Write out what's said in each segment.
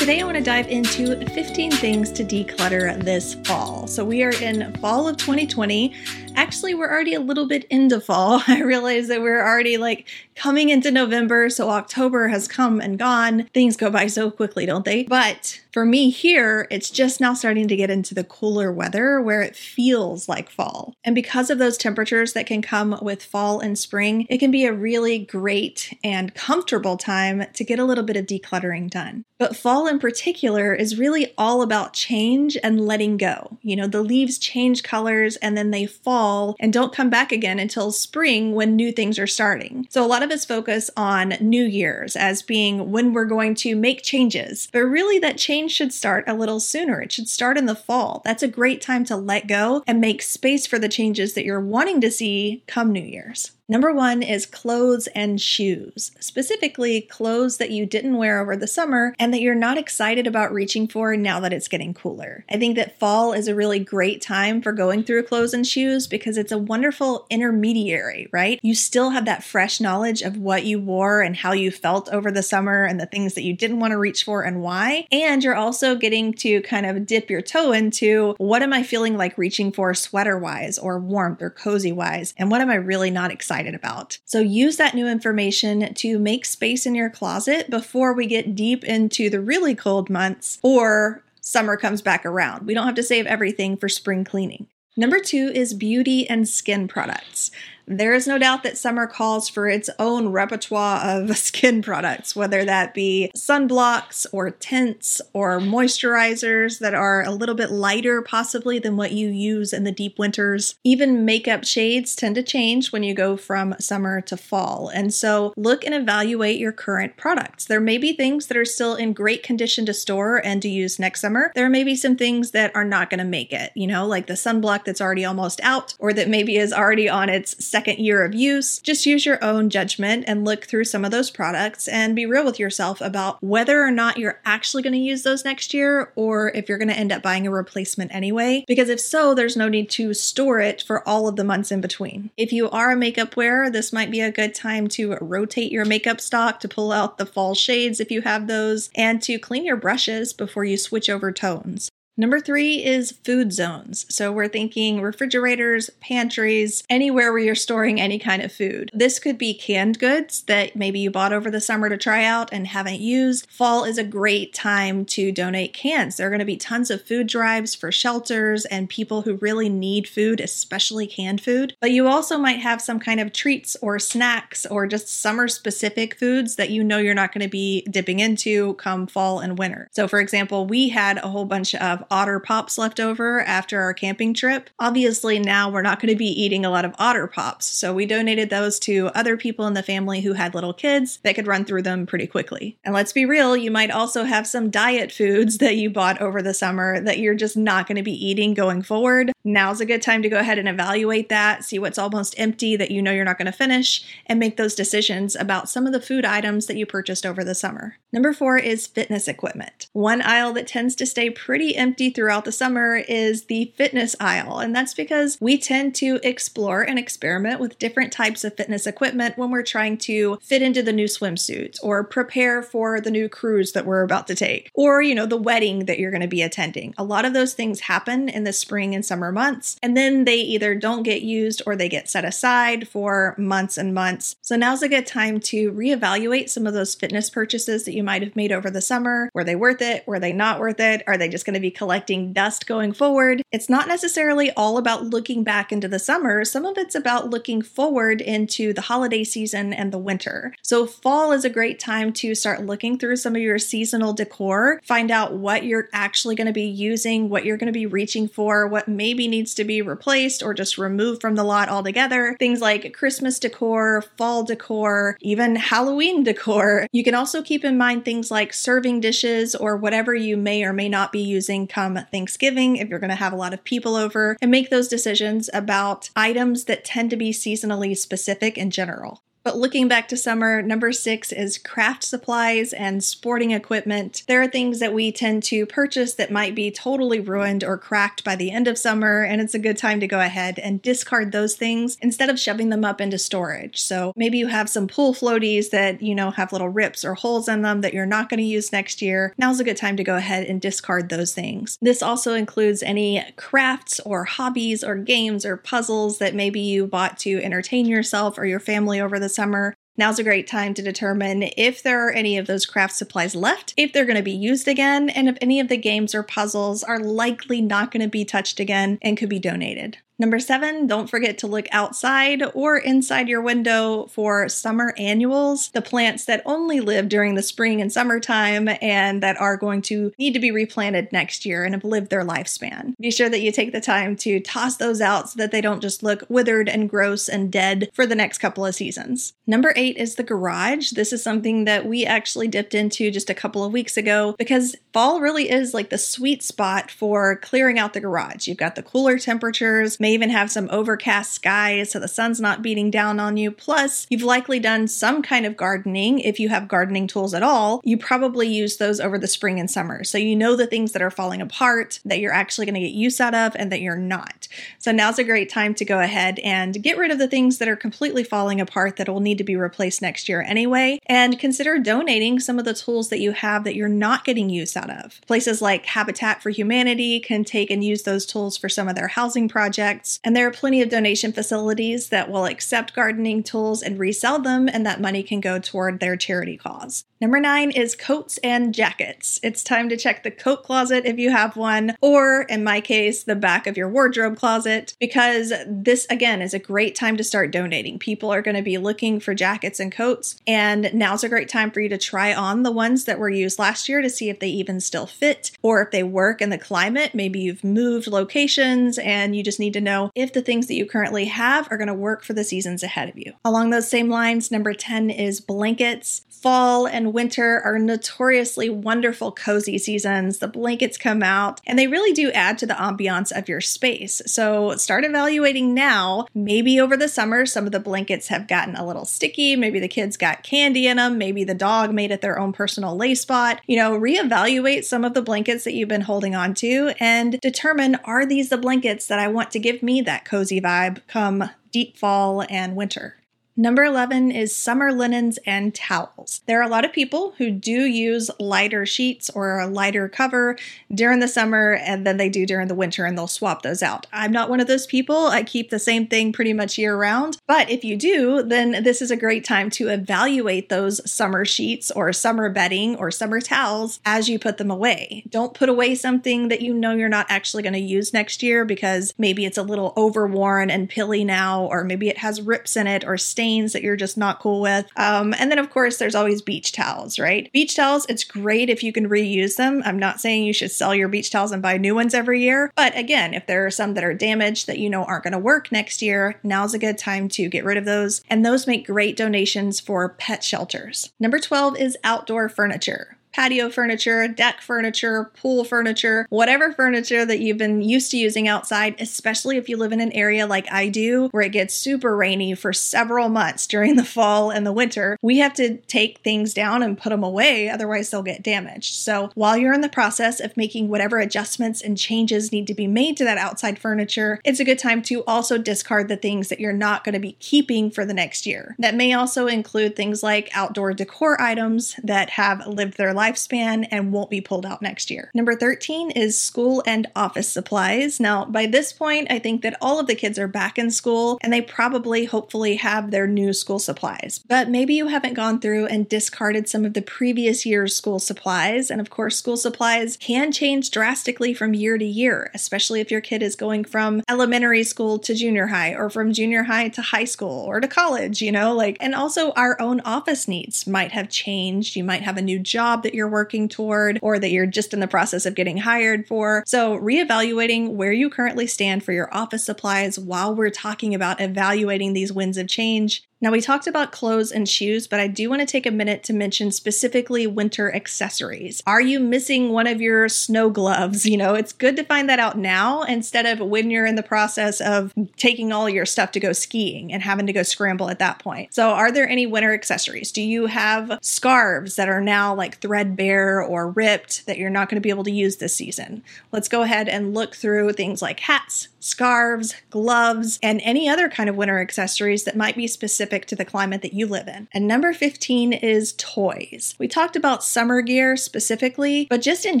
Today, I want to dive into 15 things to declutter this fall. So, we are in fall of 2020. Actually, we're already a little bit into fall. I realize that we're already like coming into November, so October has come and gone. Things go by so quickly, don't they? But for me here, it's just now starting to get into the cooler weather where it feels like fall. And because of those temperatures that can come with fall and spring, it can be a really great and comfortable time to get a little bit of decluttering done. But fall in particular is really all about change and letting go. You know, the leaves change colors and then they fall and don't come back again until spring when new things are starting. So a lot of us focus on New Year's as being when we're going to make changes, but really that change should start a little sooner. It should start in the fall. That's a great time to let go and make space for the changes that you're wanting to see come New Year's. Number one is clothes and shoes, specifically clothes that you didn't wear over the summer and that you're not excited about reaching for now that it's getting cooler. I think that fall is a really great time for going through clothes and shoes because it's a wonderful intermediary, right? You still have that fresh knowledge of what you wore and how you felt over the summer and the things that you didn't want to reach for and why. And you're also getting to kind of dip your toe into what am I feeling like reaching for sweater wise or warmth or cozy wise? And what am I really not excited excited about. So use that new information to make space in your closet before we get deep into the really cold months or summer comes back around. We don't have to save everything for spring cleaning. Number two is beauty and skin products. There is no doubt that summer calls for its own repertoire of skin products, whether that be sunblocks or tints or moisturizers that are a little bit lighter, possibly, than what you use in the deep winters. Even makeup shades tend to change when you go from summer to fall. And so look and evaluate your current products. There may be things that are still in great condition to store and to use next summer. There may be some things that are not going to make it, you know, like the sunblock that's already almost out or that maybe is already on its second second year of use, just use your own judgment and look through some of those products and be real with yourself about whether or not you're actually going to use those next year or if you're going to end up buying a replacement anyway. Because if so, there's no need to store it for all of the months in between. If you are a makeup wearer, this might be a good time to rotate your makeup stock to pull out the fall shades if you have those and to clean your brushes before you switch over tones. Number three is food zones. So we're thinking refrigerators, pantries, anywhere where you're storing any kind of food. This could be canned goods that maybe you bought over the summer to try out and haven't used. Fall is a great time to donate cans. There are going to be tons of food drives for shelters and people who really need food, especially canned food. But you also might have some kind of treats or snacks or just summer specific foods that you know you're not going to be dipping into come fall and winter. So, for example, we had a whole bunch of otter pops left over after our camping trip. Obviously, now we're not going to be eating a lot of otter pops, so we donated those to other people in the family who had little kids that could run through them pretty quickly. And let's be real, you might also have some diet foods that you bought over the summer that you're just not going to be eating going forward. Now's a good time to go ahead and evaluate that, see what's almost empty that you know you're not going to finish, and make those decisions about some of the food items that you purchased over the summer. Number four is fitness equipment. One aisle that tends to stay pretty empty throughout the summer is the fitness aisle. And that's because we tend to explore and experiment with different types of fitness equipment when we're trying to fit into the new swimsuits or prepare for the new cruise that we're about to take or, you know, the wedding that you're going to be attending. A lot of those things happen in the spring and summer months, and then they either don't get used or they get set aside for months and months. So now's a good time to reevaluate some of those fitness purchases that you might have made over the summer. Were they worth it? Were they not worth it? Are they just going to be collecting dust going forward. It's not necessarily all about looking back into the summer, some of it's about looking forward into the holiday season and the winter. So, fall is a great time to start looking through some of your seasonal decor, find out what you're actually going to be using, what you're going to be reaching for, what maybe maybe needs to be replaced or just removed from the lot altogether. Things like Christmas decor, fall decor, even Halloween decor. You can also keep in mind things like serving dishes or whatever you may or may not be using come Thanksgiving if you're going to have a lot of people over and make those decisions about items that tend to be seasonally specific in general. But looking back to summer, number six is craft supplies and sporting equipment. There are things that we tend to purchase that might be totally ruined or cracked by the end of summer, and it's a good time to go ahead and discard those things instead of shoving them up into storage. So maybe you have some pool floaties that, you know, have little rips or holes in them that you're not going to use next year. Now's a good time to go ahead and discard those things. This also includes any crafts or hobbies or games or puzzles that maybe you bought to entertain yourself or your family over the summer. Now's a great time to determine if there are any of those craft supplies left, if they're going to be used again, and if any of the games or puzzles are likely not going to be touched again and could be donated. Number seven, don't forget to look outside or inside your window for summer annuals, the plants that only live during the spring and summertime and that are going to need to be replanted next year and have lived their lifespan. Be sure that you take the time to toss those out so that they don't just look withered and gross and dead for the next couple of seasons. Number eight is the garage. This is something that we actually dipped into just a couple of weeks ago because fall really is like the sweet spot for clearing out the garage. You've got the cooler temperatures, may even have some overcast skies so the sun's not beating down on you. Plus, you've likely done some kind of gardening. If you have gardening tools at all, you probably use those over the spring and summer. So you know the things that are falling apart that you're actually going to get use out of and that you're not. So now's a great time to go ahead and get rid of the things that are completely falling apart that will need to be replaced next year anyway, and consider donating some of the tools that you have that you're not getting use out of. Places like Habitat for Humanity can take and use those tools for some of their housing projects, and there are plenty of donation facilities that will accept gardening tools and resell them, and that money can go toward their charity cause. Number nine is coats and jackets. It's time to check the coat closet if you have one, or in my case, the back of your wardrobe closet, because this again is a great time to start donating. People are going to be looking for jackets and coats, and now's a great time for you to try on the ones that were used last year to see if they even still fit or if they work in the climate. Maybe you've moved locations and you just need to know if the things that you currently have are going to work for the seasons ahead of you. Along those same lines, number 10 is blankets. Fall and winter are notoriously wonderful, cozy seasons. The blankets come out and they really do add to the ambiance of your space. So start evaluating now. Maybe over the summer, some of the blankets have gotten a little sticky. Maybe the kids got candy in them. Maybe the dog made it their own personal lay spot. You know, reevaluate some of the blankets that you've been holding on to and determine are these the blankets that I want to give me that cozy vibe come deep fall and winter? Number 11 is summer linens and towels. There are a lot of people who do use lighter sheets or a lighter cover during the summer and then they do during the winter and they'll swap those out. I'm not one of those people. I keep the same thing pretty much year round. But if you do, then this is a great time to evaluate those summer sheets or summer bedding or summer towels as you put them away. Don't put away something that you know you're not actually going to use next year because maybe it's a little overworn and pilly now, or maybe it has rips in it or stains stains that you're just not cool with. Um, and then, of course, there's always beach towels, right? Beach towels, it's great if you can reuse them. I'm not saying you should sell your beach towels and buy new ones every year. But again, if there are some that are damaged that you know aren't going to work next year, now's a good time to get rid of those. And those make great donations for pet shelters. Number 12 is outdoor furniture patio furniture, deck furniture, pool furniture, whatever furniture that you've been used to using outside, especially if you live in an area like I do, where it gets super rainy for several months during the fall and the winter. We have to take things down and put them away, otherwise, they'll get damaged. So, while you're in the process of making whatever adjustments and changes need to be made to that outside furniture, it's a good time to also discard the things that you're not going to be keeping for the next year. That may also include things like outdoor decor items that have lived their lifespan and won't be pulled out next year. Number 13 is school and office supplies. Now, by this point, I think that all of the kids are back in school and they probably, hopefully, have their new school supplies. But maybe you haven't gone through and discarded some of the previous year's school supplies. And of course, school supplies can change drastically from year to year, especially if your kid is going from elementary school to junior high or from junior high to high school or to college, you know, like, and also our own office needs might have changed. You might have a new job that you're working toward or that you're just in the process of getting hired for. So, reevaluating where you currently stand for your office supplies while we're talking about evaluating these winds of change now, we talked about clothes and shoes, but I do want to take a minute to mention specifically winter accessories. Are you missing one of your snow gloves? You know, it's good to find that out now instead of when you're in the process of taking all your stuff to go skiing and having to go scramble at that point. So, are there any winter accessories? Do you have scarves that are now like threadbare or ripped that you're not going to be able to use this season? Let's go ahead and look through things like hats, scarves, gloves, and any other kind of winter accessories that might be specific to the climate that you live in. And number 15 is toys. We talked about summer gear specifically, but just in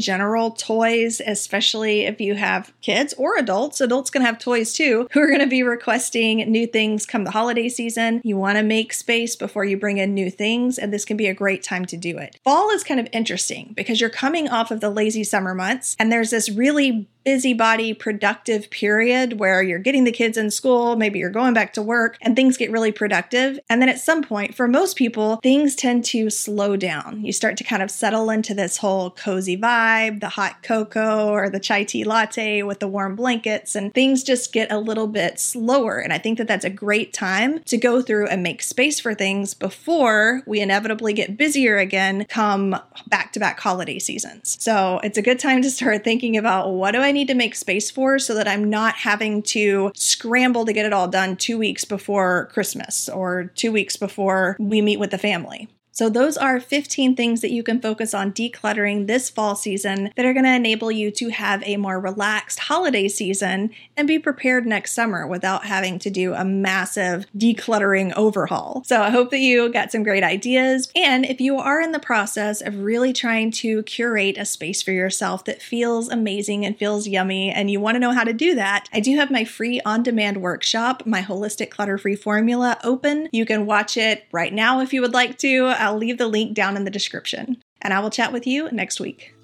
general, toys, especially if you have kids or adults, adults can have toys too, who are going to be requesting new things come the holiday season. You want to make space before you bring in new things, and this can be a great time to do it. Fall is kind of interesting because you're coming off of the lazy summer months, and there's this really busybody, productive period where you're getting the kids in school, maybe you're going back to work, and things get really productive. And then at some point, for most people, things tend to slow down. You start to kind of settle into this whole cozy vibe, the hot cocoa or the chai tea latte with the warm blankets, and things just get a little bit slower. And I think that that's a great time to go through and make space for things before we inevitably get busier again come back to back holiday seasons. So it's a good time to start thinking about what do I I need to make space for so that I'm not having to scramble to get it all done two weeks before Christmas or two weeks before we meet with the family. So, those are 15 things that you can focus on decluttering this fall season that are going to enable you to have a more relaxed holiday season and be prepared next summer without having to do a massive decluttering overhaul. So, I hope that you got some great ideas. And if you are in the process of really trying to curate a space for yourself that feels amazing and feels yummy, and you want to know how to do that, I do have my free on demand workshop, my holistic clutter free formula, open. You can watch it right now if you would like to. I'll leave the link down in the description. And I will chat with you next week.